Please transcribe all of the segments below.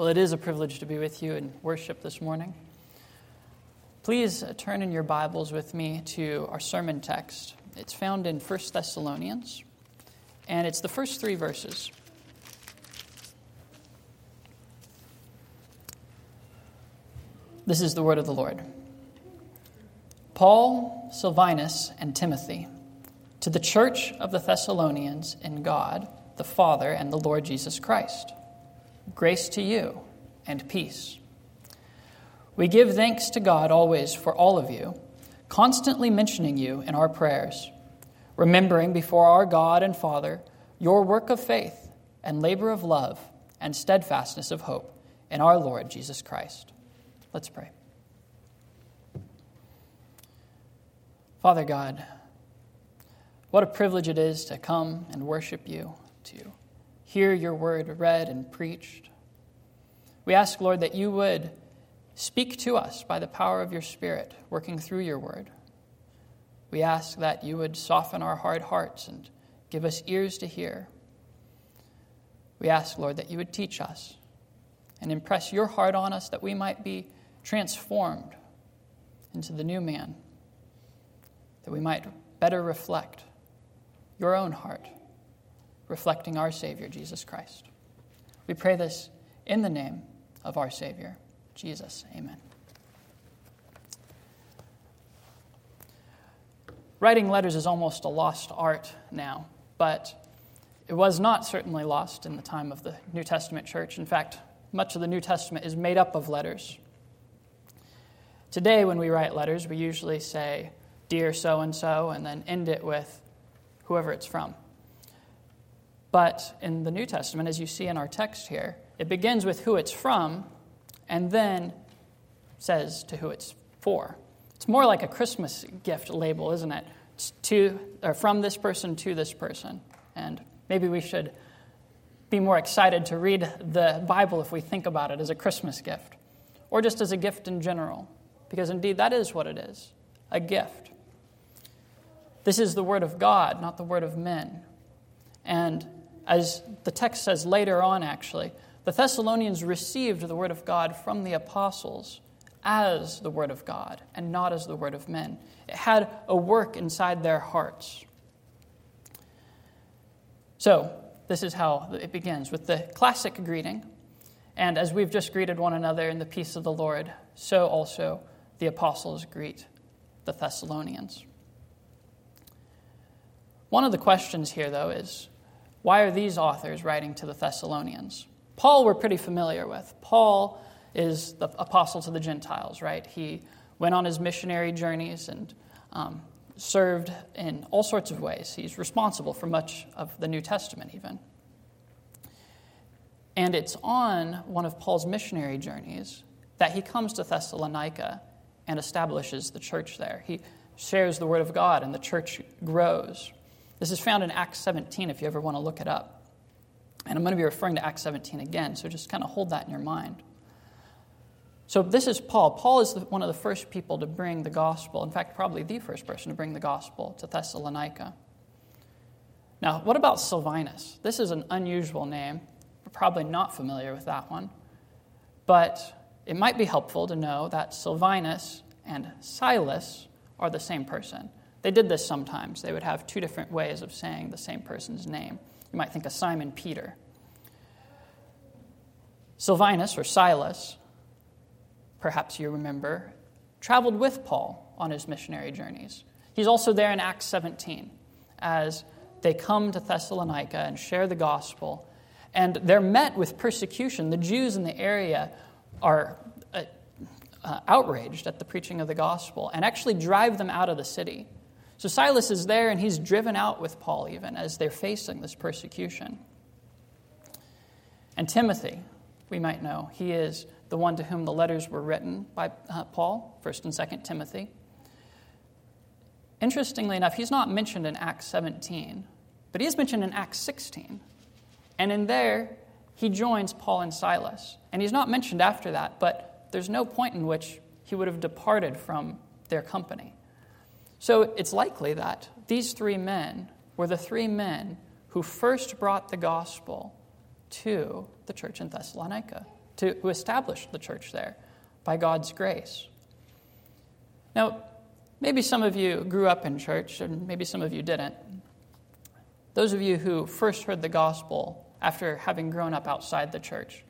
Well, it is a privilege to be with you in worship this morning. Please turn in your Bibles with me to our sermon text. It's found in 1 Thessalonians, and it's the first three verses. This is the word of the Lord. Paul, Silvanus, and Timothy, to the church of the Thessalonians in God, the Father, and the Lord Jesus Christ. Grace to you and peace. We give thanks to God always for all of you, constantly mentioning you in our prayers, remembering before our God and Father your work of faith and labor of love and steadfastness of hope in our Lord Jesus Christ. Let's pray. Father God, what a privilege it is to come and worship you, to hear your word read and preached. We ask, Lord, that you would speak to us by the power of your Spirit, working through your word. We ask that you would soften our hard hearts and give us ears to hear. We ask, Lord, that you would teach us and impress your heart on us that we might be transformed into the new man that we might better reflect your own heart, reflecting our Savior, Jesus Christ. We pray this in the name of our Savior, Jesus. Amen. Writing letters is almost a lost art now, but it was not certainly lost in the time of the New Testament church. In fact, much of the New Testament is made up of letters. Today, when we write letters, we usually say, dear so and so, and then end it with whoever it's from. But in the New Testament, as you see in our text here, it begins with who it's from and then says to who it's for. It's more like a Christmas gift label, isn't it? It's to or from this person to this person. And maybe we should be more excited to read the Bible if we think about it as a Christmas gift or just as a gift in general, because indeed that is what it is a gift. This is the word of God, not the word of men. And as the text says later on, actually, the Thessalonians received the word of God from the apostles as the word of God and not as the word of men. It had a work inside their hearts. So, this is how it begins with the classic greeting. And as we've just greeted one another in the peace of the Lord, so also the apostles greet the Thessalonians. One of the questions here, though, is why are these authors writing to the Thessalonians? Paul, we're pretty familiar with. Paul is the apostle to the Gentiles, right? He went on his missionary journeys and um, served in all sorts of ways. He's responsible for much of the New Testament, even. And it's on one of Paul's missionary journeys that he comes to Thessalonica and establishes the church there. He shares the word of God, and the church grows. This is found in Acts 17 if you ever want to look it up. And I'm going to be referring to Acts 17 again, so just kind of hold that in your mind. So, this is Paul. Paul is one of the first people to bring the gospel, in fact, probably the first person to bring the gospel to Thessalonica. Now, what about Silvanus? This is an unusual name. We're probably not familiar with that one. But it might be helpful to know that Silvanus and Silas are the same person. They did this sometimes. They would have two different ways of saying the same person's name. You might think of Simon Peter. Silvanus, or Silas, perhaps you remember, traveled with Paul on his missionary journeys. He's also there in Acts 17 as they come to Thessalonica and share the gospel. And they're met with persecution. The Jews in the area are uh, uh, outraged at the preaching of the gospel and actually drive them out of the city. So Silas is there and he's driven out with Paul even as they're facing this persecution. And Timothy, we might know, he is the one to whom the letters were written by uh, Paul, 1st and 2nd Timothy. Interestingly enough, he's not mentioned in Acts 17, but he is mentioned in Acts 16. And in there, he joins Paul and Silas. And he's not mentioned after that, but there's no point in which he would have departed from their company. So it's likely that these three men were the three men who first brought the gospel to the church in Thessalonica, to, who established the church there by God's grace. Now, maybe some of you grew up in church, and maybe some of you didn't. Those of you who first heard the gospel after having grown up outside the church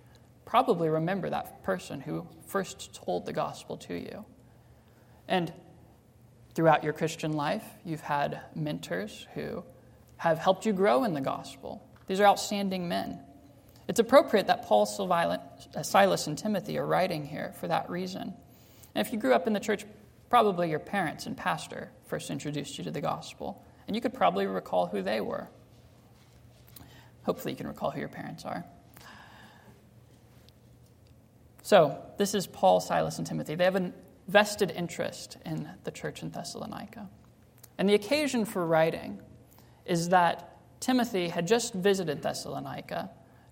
probably remember that person who first told the gospel to you. And throughout your Christian life, you've had mentors who have helped you grow in the gospel. These are outstanding men. It's appropriate that Paul, uh, Silas, and Timothy are writing here for that reason. And if you grew up in the church, probably your parents and pastor first introduced you to the gospel, and you could probably recall who they were. Hopefully, you can recall who your parents are. So, this is Paul, Silas, and Timothy. They have a vested interest in the church in Thessalonica. And the occasion for writing is that Timothy had just visited Thessalonica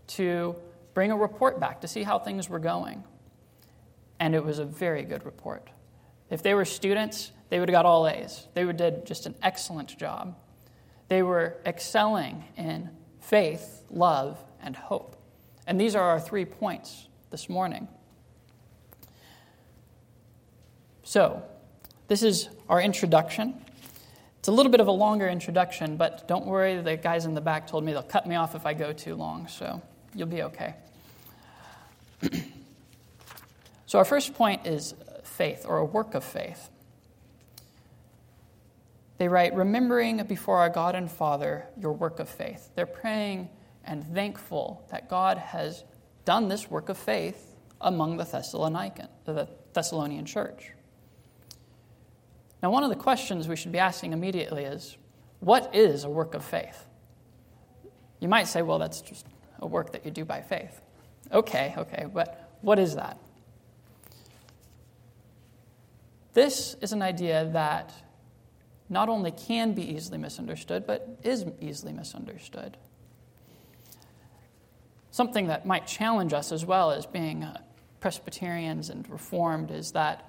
to bring a report back to see how things were going. And it was a very good report. If they were students, they would have got all A's. They would did just an excellent job. They were excelling in faith, love, and hope. And these are our three points this morning. So, this is our introduction. It's a little bit of a longer introduction, but don't worry, the guys in the back told me they'll cut me off if I go too long, so you'll be okay. so, our first point is faith, or a work of faith. They write, remembering before our God and Father your work of faith. They're praying and thankful that God has done this work of faith among the Thessalonican, the Thessalonian church. Now, one of the questions we should be asking immediately is what is a work of faith? You might say, well, that's just a work that you do by faith. Okay, okay, but what is that? This is an idea that not only can be easily misunderstood, but is easily misunderstood. Something that might challenge us as well as being Presbyterians and Reformed is that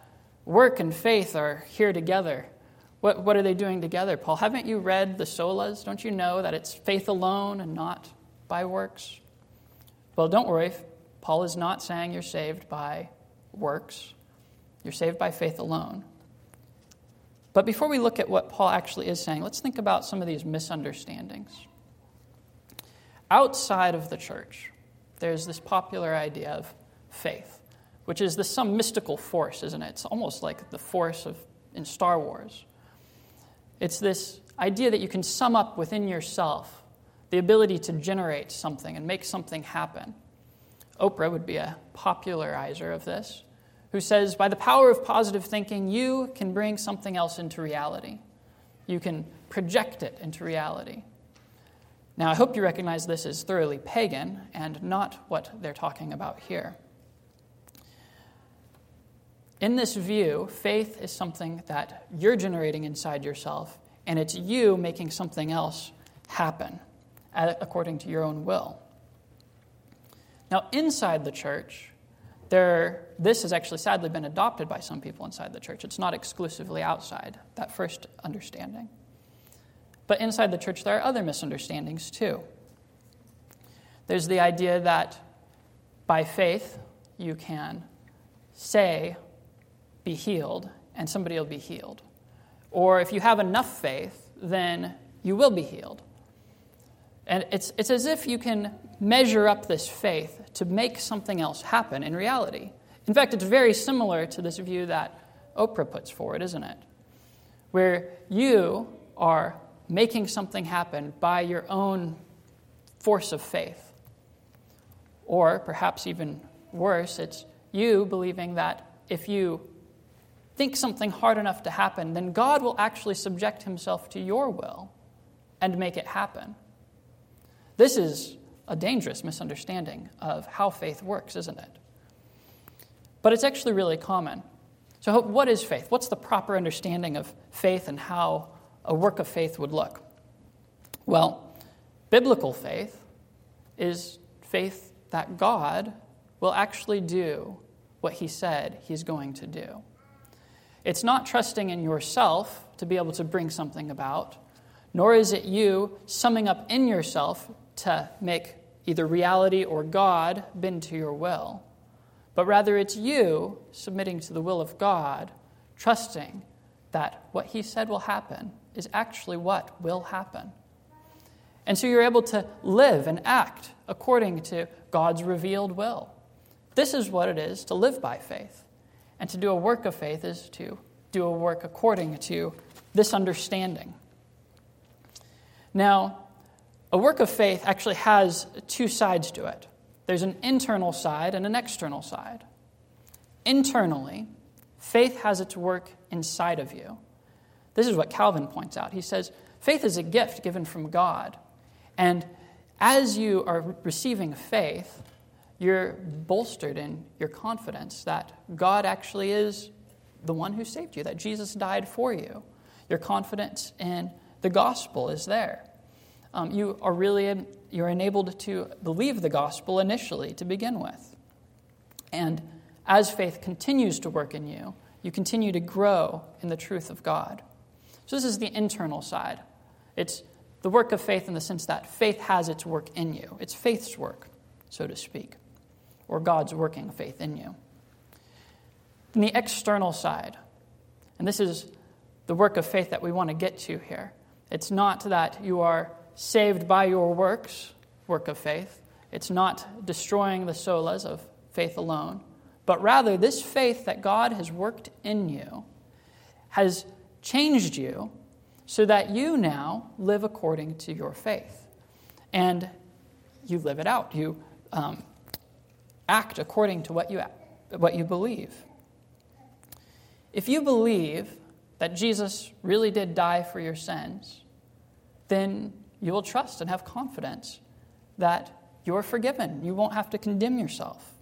Work and faith are here together. What, what are they doing together, Paul? Haven't you read the solas? Don't you know that it's faith alone and not by works? Well, don't worry. Paul is not saying you're saved by works, you're saved by faith alone. But before we look at what Paul actually is saying, let's think about some of these misunderstandings. Outside of the church, there's this popular idea of faith which is this some mystical force, isn't it? It's almost like the force of in Star Wars. It's this idea that you can sum up within yourself the ability to generate something and make something happen. Oprah would be a popularizer of this, who says, by the power of positive thinking, you can bring something else into reality. You can project it into reality. Now, I hope you recognize this as thoroughly pagan and not what they're talking about here. In this view, faith is something that you're generating inside yourself, and it's you making something else happen according to your own will. Now, inside the church, there, this has actually sadly been adopted by some people inside the church. It's not exclusively outside, that first understanding. But inside the church, there are other misunderstandings too. There's the idea that by faith, you can say be healed, and somebody will be healed. Or if you have enough faith, then you will be healed. And it's, it's as if you can measure up this faith to make something else happen in reality. In fact, it's very similar to this view that Oprah puts forward, isn't it? Where you are making something happen by your own force of faith. Or perhaps even worse, it's you believing that if you think something hard enough to happen, then God will actually subject himself to your will and make it happen. This is a dangerous misunderstanding of how faith works, isn't it? But it's actually really common. So, what is faith? What's the proper understanding of faith and how a work of faith would look? Well, biblical faith is faith that God will actually do what he said he's going to do. It's not trusting in yourself to be able to bring something about, nor is it you summing up in yourself to make either reality or God bend to your will. but rather it's you submitting to the will of God, trusting that what He said will happen is actually what will happen. And so you're able to live and act according to God's revealed will. This is what it is to live by faith. And to do a work of faith is to do a work according to this understanding. Now, a work of faith actually has two sides to it there's an internal side and an external side. Internally, faith has its work inside of you. This is what Calvin points out. He says, faith is a gift given from God. And as you are receiving faith, you're bolstered in your confidence that God actually is the one who saved you, that Jesus died for you. Your confidence in the gospel is there um, you are really you're enabled to believe the gospel initially to begin with. And as faith continues to work in you, you continue to grow in the truth of God. So this is the internal side. It's the work of faith in the sense that faith has its work in you. It's faith's work, so to speak, or God's working faith in you. And the external side, and this is the work of faith that we want to get to here. It's not that you are saved by your works, work of faith. It's not destroying the solas of faith alone, but rather this faith that God has worked in you has changed you so that you now live according to your faith. And you live it out. You um, act according to what you, what you believe. If you believe that Jesus really did die for your sins, then you will trust and have confidence that you're forgiven. You won't have to condemn yourself.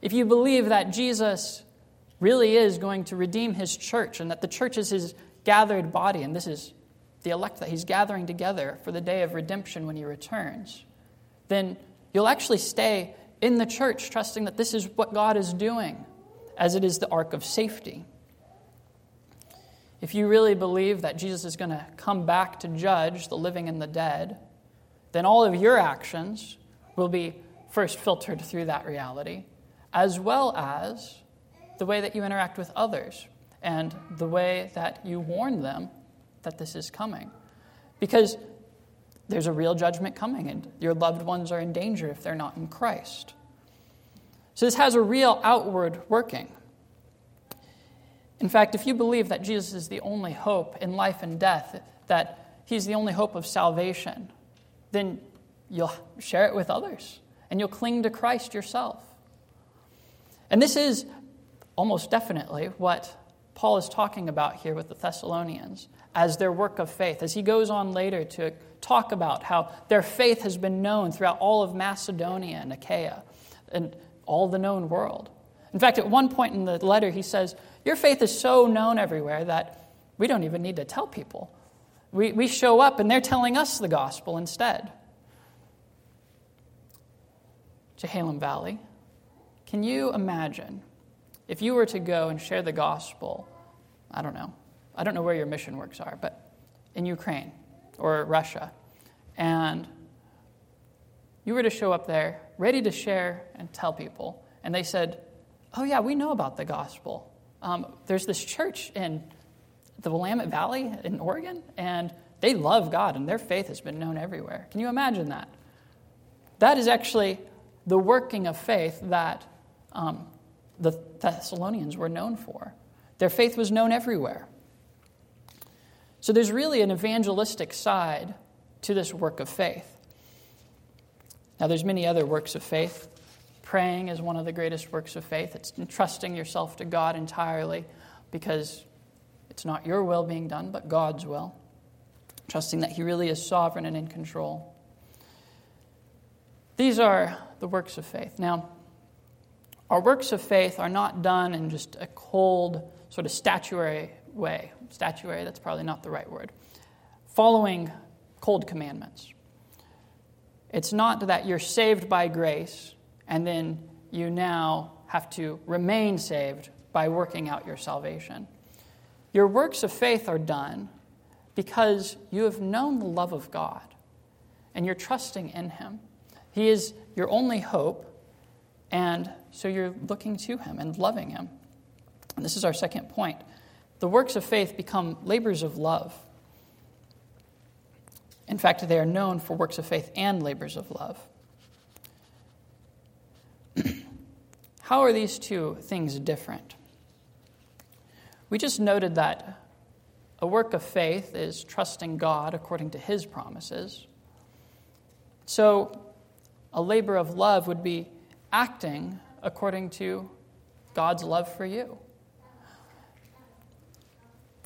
If you believe that Jesus really is going to redeem his church and that the church is his gathered body, and this is the elect that he's gathering together for the day of redemption when he returns, then you'll actually stay in the church trusting that this is what God is doing, as it is the ark of safety. If you really believe that Jesus is going to come back to judge the living and the dead, then all of your actions will be first filtered through that reality, as well as the way that you interact with others and the way that you warn them that this is coming. Because there's a real judgment coming, and your loved ones are in danger if they're not in Christ. So, this has a real outward working. In fact, if you believe that Jesus is the only hope in life and death, that he's the only hope of salvation, then you'll share it with others and you'll cling to Christ yourself. And this is almost definitely what Paul is talking about here with the Thessalonians as their work of faith, as he goes on later to talk about how their faith has been known throughout all of Macedonia and Achaia and all the known world. In fact, at one point in the letter, he says, Your faith is so known everywhere that we don't even need to tell people. We, we show up and they're telling us the gospel instead. Chehalem Valley, can you imagine if you were to go and share the gospel? I don't know. I don't know where your mission works are, but in Ukraine or Russia, and you were to show up there ready to share and tell people, and they said, oh, yeah, we know about the gospel. Um, there's this church in the Willamette Valley in Oregon, and they love God, and their faith has been known everywhere. Can you imagine that? That is actually the working of faith that um, the Thessalonians were known for. Their faith was known everywhere. So there's really an evangelistic side to this work of faith. Now, there's many other works of faith. Praying is one of the greatest works of faith. It's entrusting yourself to God entirely because it's not your will being done, but God's will. Trusting that He really is sovereign and in control. These are the works of faith. Now, our works of faith are not done in just a cold, sort of statuary way. Statuary, that's probably not the right word. Following cold commandments. It's not that you're saved by grace and then you now have to remain saved by working out your salvation. Your works of faith are done because you have known the love of God and you're trusting in Him. He is your only hope, And so you're looking to him and loving him. And this is our second point. The works of faith become labors of love. In fact, they are known for works of faith and labors of love. How are these two things different? We just noted that a work of faith is trusting God according to his promises. So, a labor of love would be acting according to God's love for you.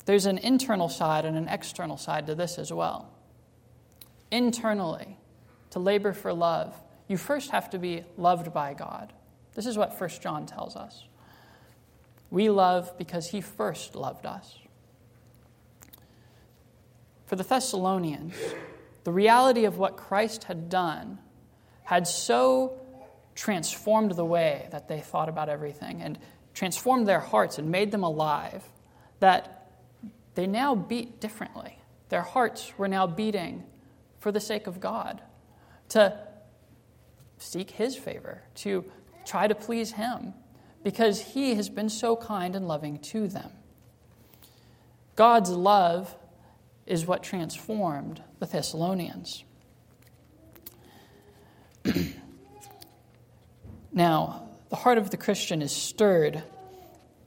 There's an internal side and an external side to this as well. Internally, to labor for love, you first have to be loved by God. This is what 1 John tells us. We love because he first loved us. For the Thessalonians, the reality of what Christ had done had so transformed the way that they thought about everything and transformed their hearts and made them alive that they now beat differently. Their hearts were now beating for the sake of God, to seek His favor, to try to please Him, because He has been so kind and loving to them. God's love is what transformed the Thessalonians. now, the heart of the Christian is stirred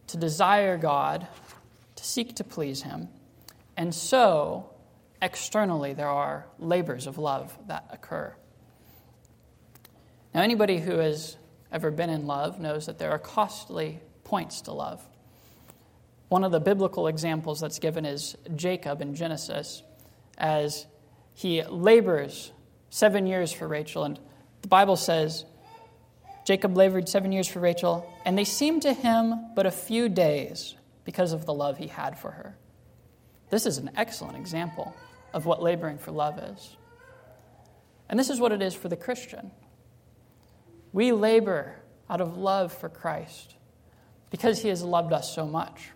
to desire God, to seek to please Him, and so externally there are labors of love that occur. Now, anybody who has ever been in love knows that there are costly points to love. One of the biblical examples that's given is Jacob in Genesis, as he labors seven years for Rachel. And the Bible says Jacob labored seven years for Rachel, and they seemed to him but a few days because of the love he had for her. This is an excellent example of what laboring for love is. And this is what it is for the Christian. We labor out of love for Christ because he has loved us so much.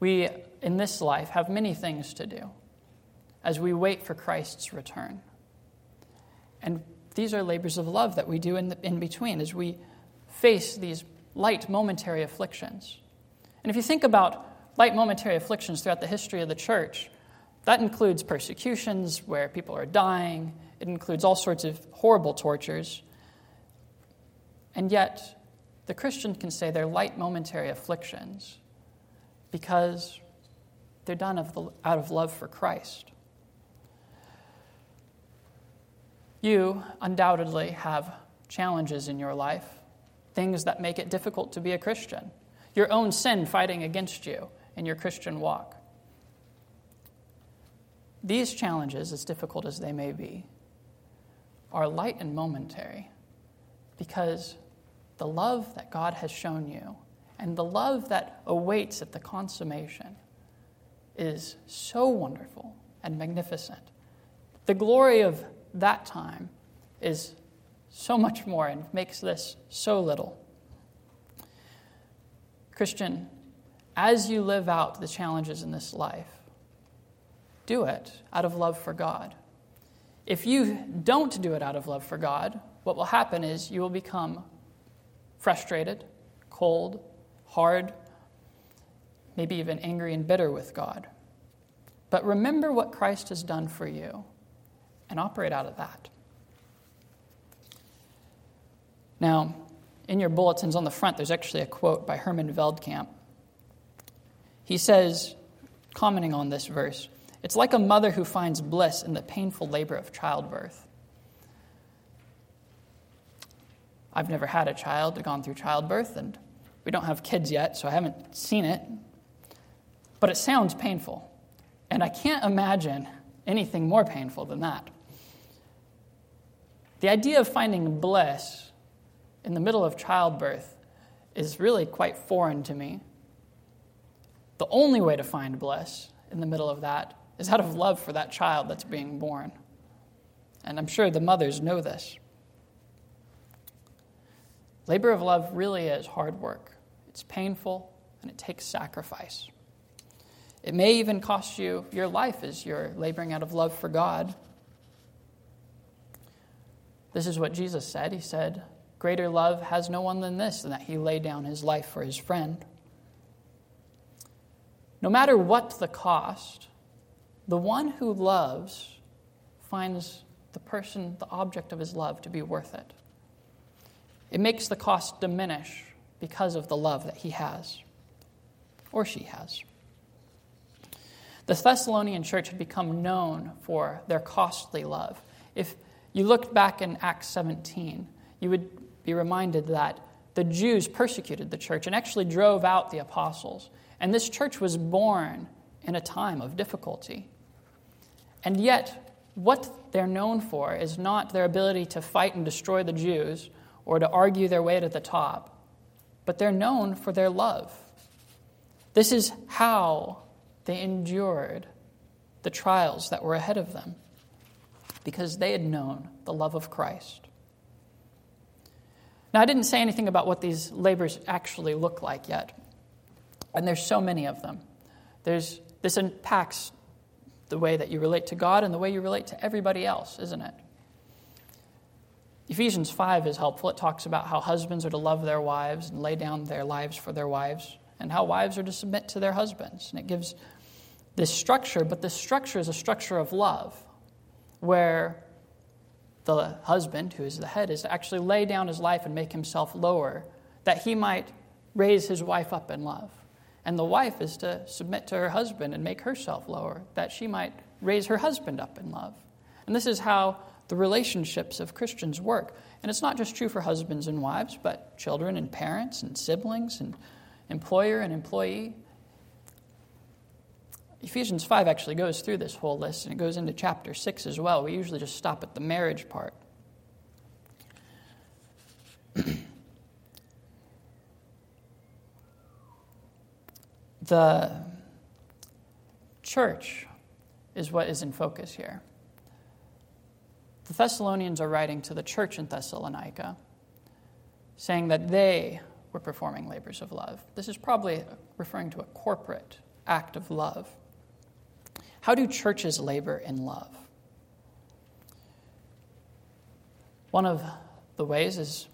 We, in this life, have many things to do as we wait for Christ's return. And these are labors of love that we do in, the, in between as we face these light momentary afflictions. And if you think about light momentary afflictions throughout the history of the church, that includes persecutions where people are dying, it includes all sorts of horrible tortures. And yet, the Christian can say they're light momentary afflictions because they're done out of love for Christ. You undoubtedly have challenges in your life, things that make it difficult to be a Christian, your own sin fighting against you in your Christian walk. These challenges, as difficult as they may be, are light and momentary because the love that God has shown you and the love that awaits at the consummation is so wonderful and magnificent. The glory of that time is so much more and makes this so little. Christian, as you live out the challenges in this life, do it out of love for God. If you don't do it out of love for God, what will happen is you will become frustrated, cold, hard, maybe even angry and bitter with God. But remember what Christ has done for you and operate out of that. Now, in your bulletins on the front, there's actually a quote by Herman Veldkamp. He says, commenting on this verse, it's like a mother who finds bliss in the painful labor of childbirth. I've never had a child, gone through childbirth, and we don't have kids yet, so I haven't seen it. But it sounds painful. And I can't imagine anything more painful than that. The idea of finding bliss in the middle of childbirth is really quite foreign to me. The only way to find bliss in the middle of that is out of love for that child that's being born. And I'm sure the mothers know this. Labor of love really is hard work, it's painful, and it takes sacrifice. It may even cost you your life as you're laboring out of love for God. This is what Jesus said. He said, Greater love has no one than this, that he lay down his life for his friend. No matter what the cost, the one who loves finds the person, the object of his love, to be worth it. It makes the cost diminish because of the love that he has, or she has. The Thessalonian church had become known for their costly love. If you looked back in Acts 17, you would be reminded that the Jews persecuted the church and actually drove out the apostles. And this church was born in a time of difficulty. And yet, what they're known for is not their ability to fight and destroy the Jews or to argue their way to the top, but they're known for their love. This is how they endured the trials that were ahead of them because they had known the love of Christ. Now, I didn't say anything about what these labors actually look like yet, and there's so many of them. There's, this impacts the way that you relate to God and the way you relate to everybody else, isn't it? Ephesians 5 is helpful. It talks about how husbands are to love their wives and lay down their lives for their wives, and how wives are to submit to their husbands. And it gives this structure, but this structure is a structure of love, where the husband, who is the head, is to actually lay down his life and make himself lower, that he might raise his wife up in love. And the wife is to submit to her husband and make herself lower, that she might raise her husband up in love. And this is how the relationships of Christians work. And it's not just true for husbands and wives, but children and parents and siblings and employer and employee. Ephesians 5 actually goes through this whole list and it goes into chapter 6 as well. We usually just stop at the marriage part. the church is what is in focus here. The Thessalonians are writing to the church in Thessalonica, saying that they were performing labors of love. This is probably referring to a corporate act of love. How do churches labor in love? One of the ways is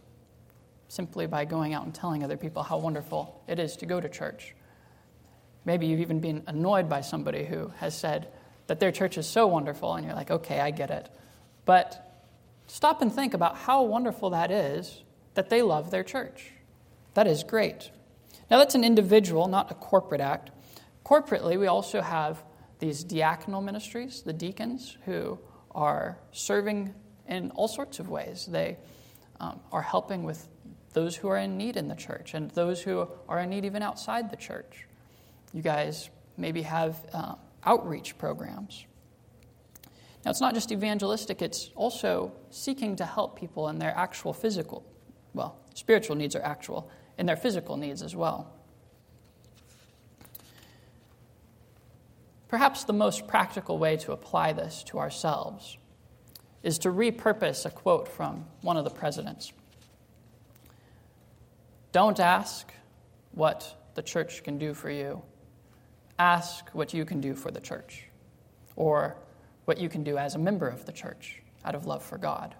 simply by going out and telling other people how wonderful it is to go to church. Maybe you've even been annoyed by somebody who has said that their church is so wonderful, and you're like, okay, I get it. But stop and think about how wonderful that is that they love their church. That is great. Now, that's an individual, not a corporate act. Corporately, we also have these diaconal ministries, the deacons, who are serving in all sorts of ways. They um, are helping with those who are in need in the church and those who are in need even outside the church. You guys maybe have uh, outreach programs. Now, it's not just evangelistic, it's also seeking to help people in their actual physical, well, spiritual needs are actual, in their physical needs as well. Perhaps the most practical way to apply this to ourselves is to repurpose a quote from one of the presidents. Don't ask what the church can do for you, ask what you can do for the church. Or what you can do as a member of the church out of love for God.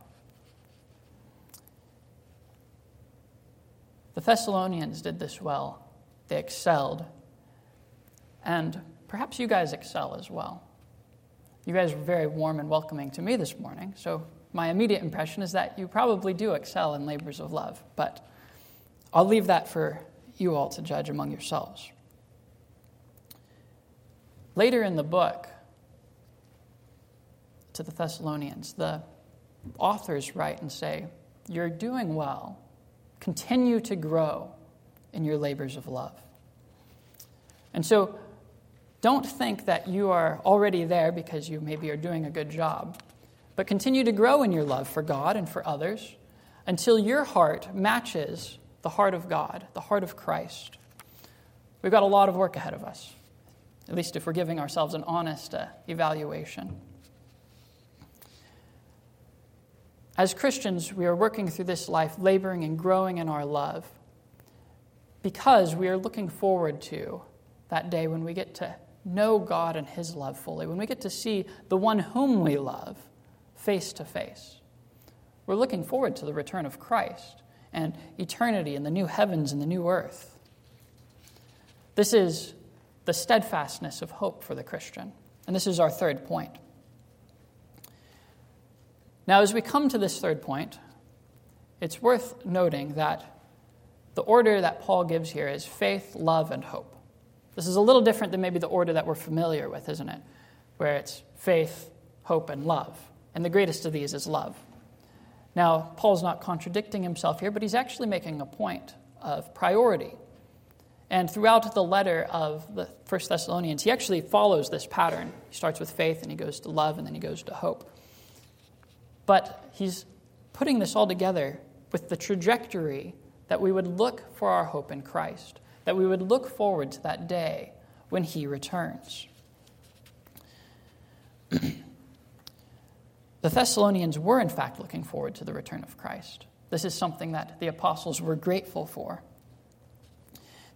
The Thessalonians did this well, they excelled. And perhaps you guys excel as well. You guys were very warm and welcoming to me this morning, so my immediate impression is that you probably do excel in labors of love, but I'll leave that for you all to judge among yourselves. Later in the book, to the Thessalonians. The authors write and say, You're doing well. Continue to grow in your labors of love. And so, don't think that you are already there because you maybe are doing a good job, but continue to grow in your love for God and for others until your heart matches the heart of God, the heart of Christ. We've got a lot of work ahead of us, at least if we're giving ourselves an honest uh, evaluation. As Christians, we are working through this life, laboring and growing in our love, because we are looking forward to that day when we get to know God and His love fully, when we get to see the one whom we love face to face. We're looking forward to the return of Christ. and eternity and the new heavens and the new earth. This is the steadfastness of hope for the Christian. And this is our third point. Now, as we come to this third point, it's worth noting that the order that Paul gives here is faith, love, and hope. This is a little different than maybe the order that we're familiar with, isn't it? Where it's faith, hope, and love. And the greatest of these is love. Now, Paul's not contradicting himself here, but he's actually making a point of priority. And throughout the letter of the First Thessalonians, he actually follows this pattern. He starts with faith, and he goes to love, and then he goes to hope. But he's putting this all together with the trajectory that we would look for our hope in Christ, that we would look forward to that day when he returns. the Thessalonians were, in fact, looking forward to the return of Christ. This is something that the apostles were grateful for.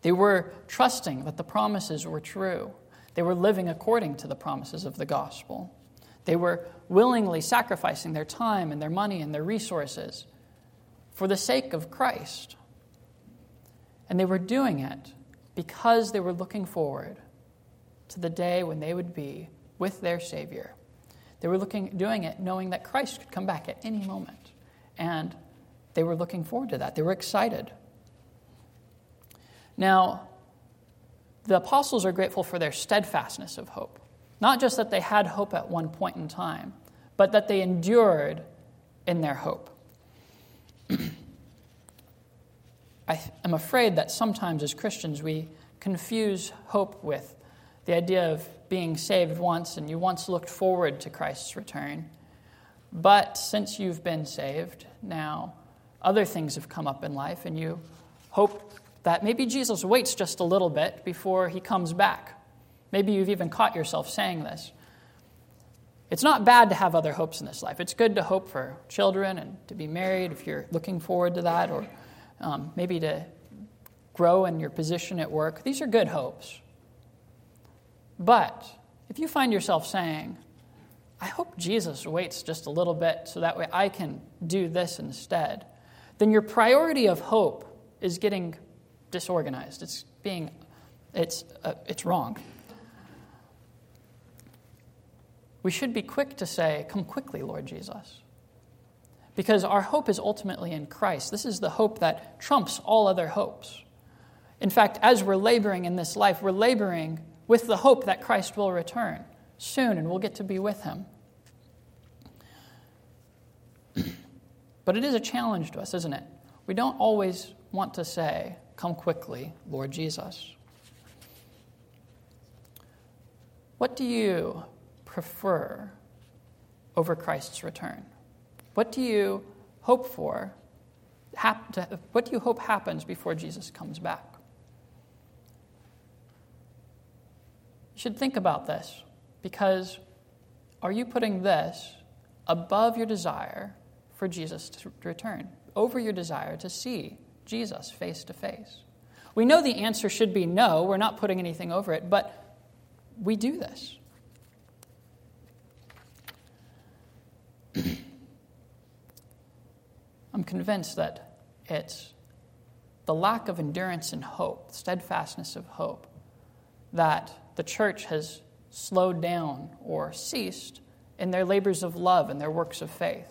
They were trusting that the promises were true. They were living according to the promises of the gospel. They were willingly sacrificing their time and their money and their resources for the sake of Christ. And they were doing it because they were looking forward to the day when they would be with their Savior. They were looking, doing it knowing that Christ could come back at any moment. And they were looking forward to that. They were excited. Now, the apostles are grateful for their steadfastness of hope. Not just that they had hope at one point in time, but that they endured in their hope. I am afraid that sometimes as Christians we confuse hope with the idea of being saved once and you once looked forward to Christ's return. But since you've been saved, now other things have come up in life and you hope that maybe Jesus waits just a little bit before he comes back. Maybe you've even caught yourself saying this. It's not bad to have other hopes in this life. It's good to hope for children and to be married if you're looking forward to that, or um, maybe to grow in your position at work. These are good hopes. But if you find yourself saying, I hope Jesus waits just a little bit so that way I can do this instead, then your priority of hope is getting disorganized. It's being, it's, uh, it's wrong. We should be quick to say, Come quickly, Lord Jesus because our hope is ultimately in Christ. This is the hope that trumps all other hopes. In fact, as we're laboring in this life, we're laboring with the hope that Christ will return soon and we'll get to be with him. but it is a challenge to us, isn't it? We don't always want to say, Come quickly, Lord Jesus. What do you prefer over Christ's return? What do you hope for? What do you hope happens before Jesus comes back? You should think about this because are you putting this above your desire for Jesus to return, over your desire to see Jesus face to face? We know the answer should be no, we're not putting anything over it, but we do this. I'm convinced that it's the lack of endurance and hope, steadfastness of hope, that the church has slowed down or ceased in their labors of love and their works of faith.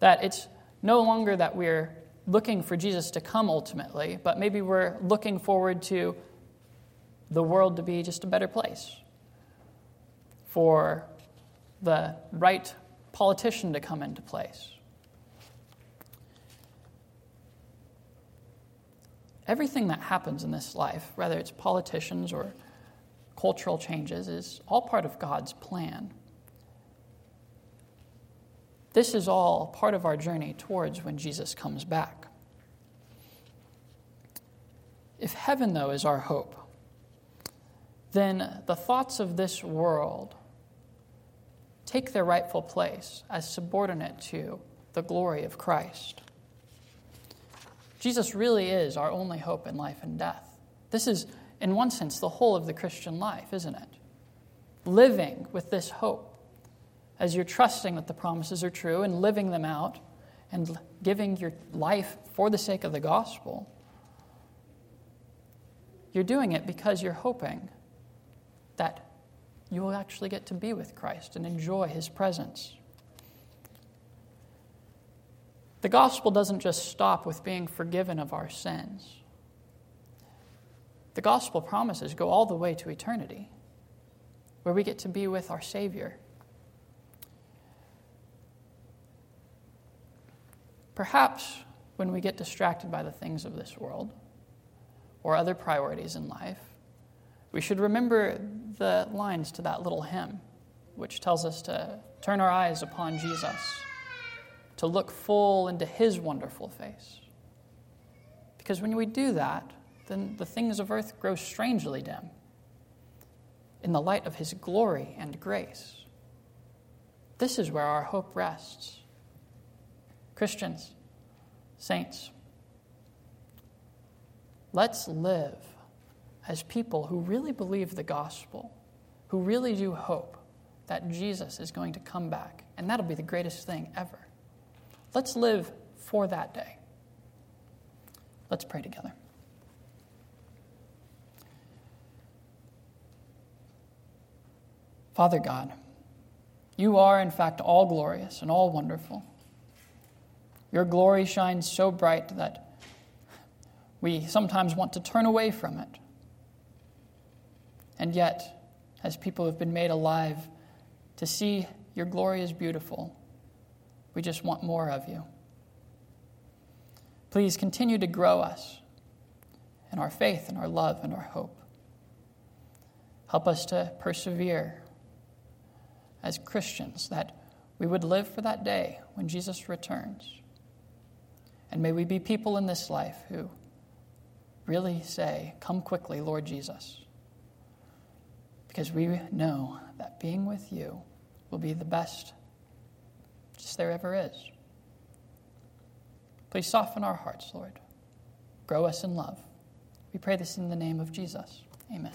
That it's no longer that we're looking for Jesus to come ultimately, but maybe we're looking forward to the world to be just a better place, for the right politician to come into place, everything that happens in this life, whether it's politicians or cultural changes, is all part of God's plan. This is all part of our journey towards when Jesus comes back. If heaven, though, is our hope, then the thoughts of this world take their rightful place as subordinate to the glory of Christ. Jesus really is our only hope in life and death. This is, in one sense, the whole of the Christian life, isn't it? Living with this hope as you're trusting that the promises are true and living them out and giving your life for the sake of the gospel, you're doing it because you're hoping that you will actually get to be with Christ and enjoy his presence. The gospel doesn't just stop with being forgiven of our sins. The gospel promises go all the way to eternity, where we get to be with our Savior. Perhaps when we get distracted by the things of this world or other priorities in life, we should remember the lines to that little hymn, which tells us to turn our eyes upon Jesus, to look full into his wonderful face. Because when we do that, then the things of earth grow strangely dim in the light of his glory and grace. This is where our hope rests. Christians, saints, let's live as people who really believe the gospel, who really do hope that Jesus is going to come back, and that'll be the greatest thing ever. Let's live for that day. Let's pray together. Father God, you are in fact all glorious and all wonderful. Your glory shines so bright that we sometimes want to turn away from it. And yet, as people have been made alive to see your glory is beautiful, we just want more of you. Please continue to grow us in our faith and our love and our hope. Help us to persevere as Christians that we would live for that day when Jesus returns. And may we be people in this life who really say, Come quickly, Lord Jesus. Because we know that being with you will be the best just there ever is. Please soften our hearts, Lord. Grow us in love. We pray this in the name of Jesus. Amen.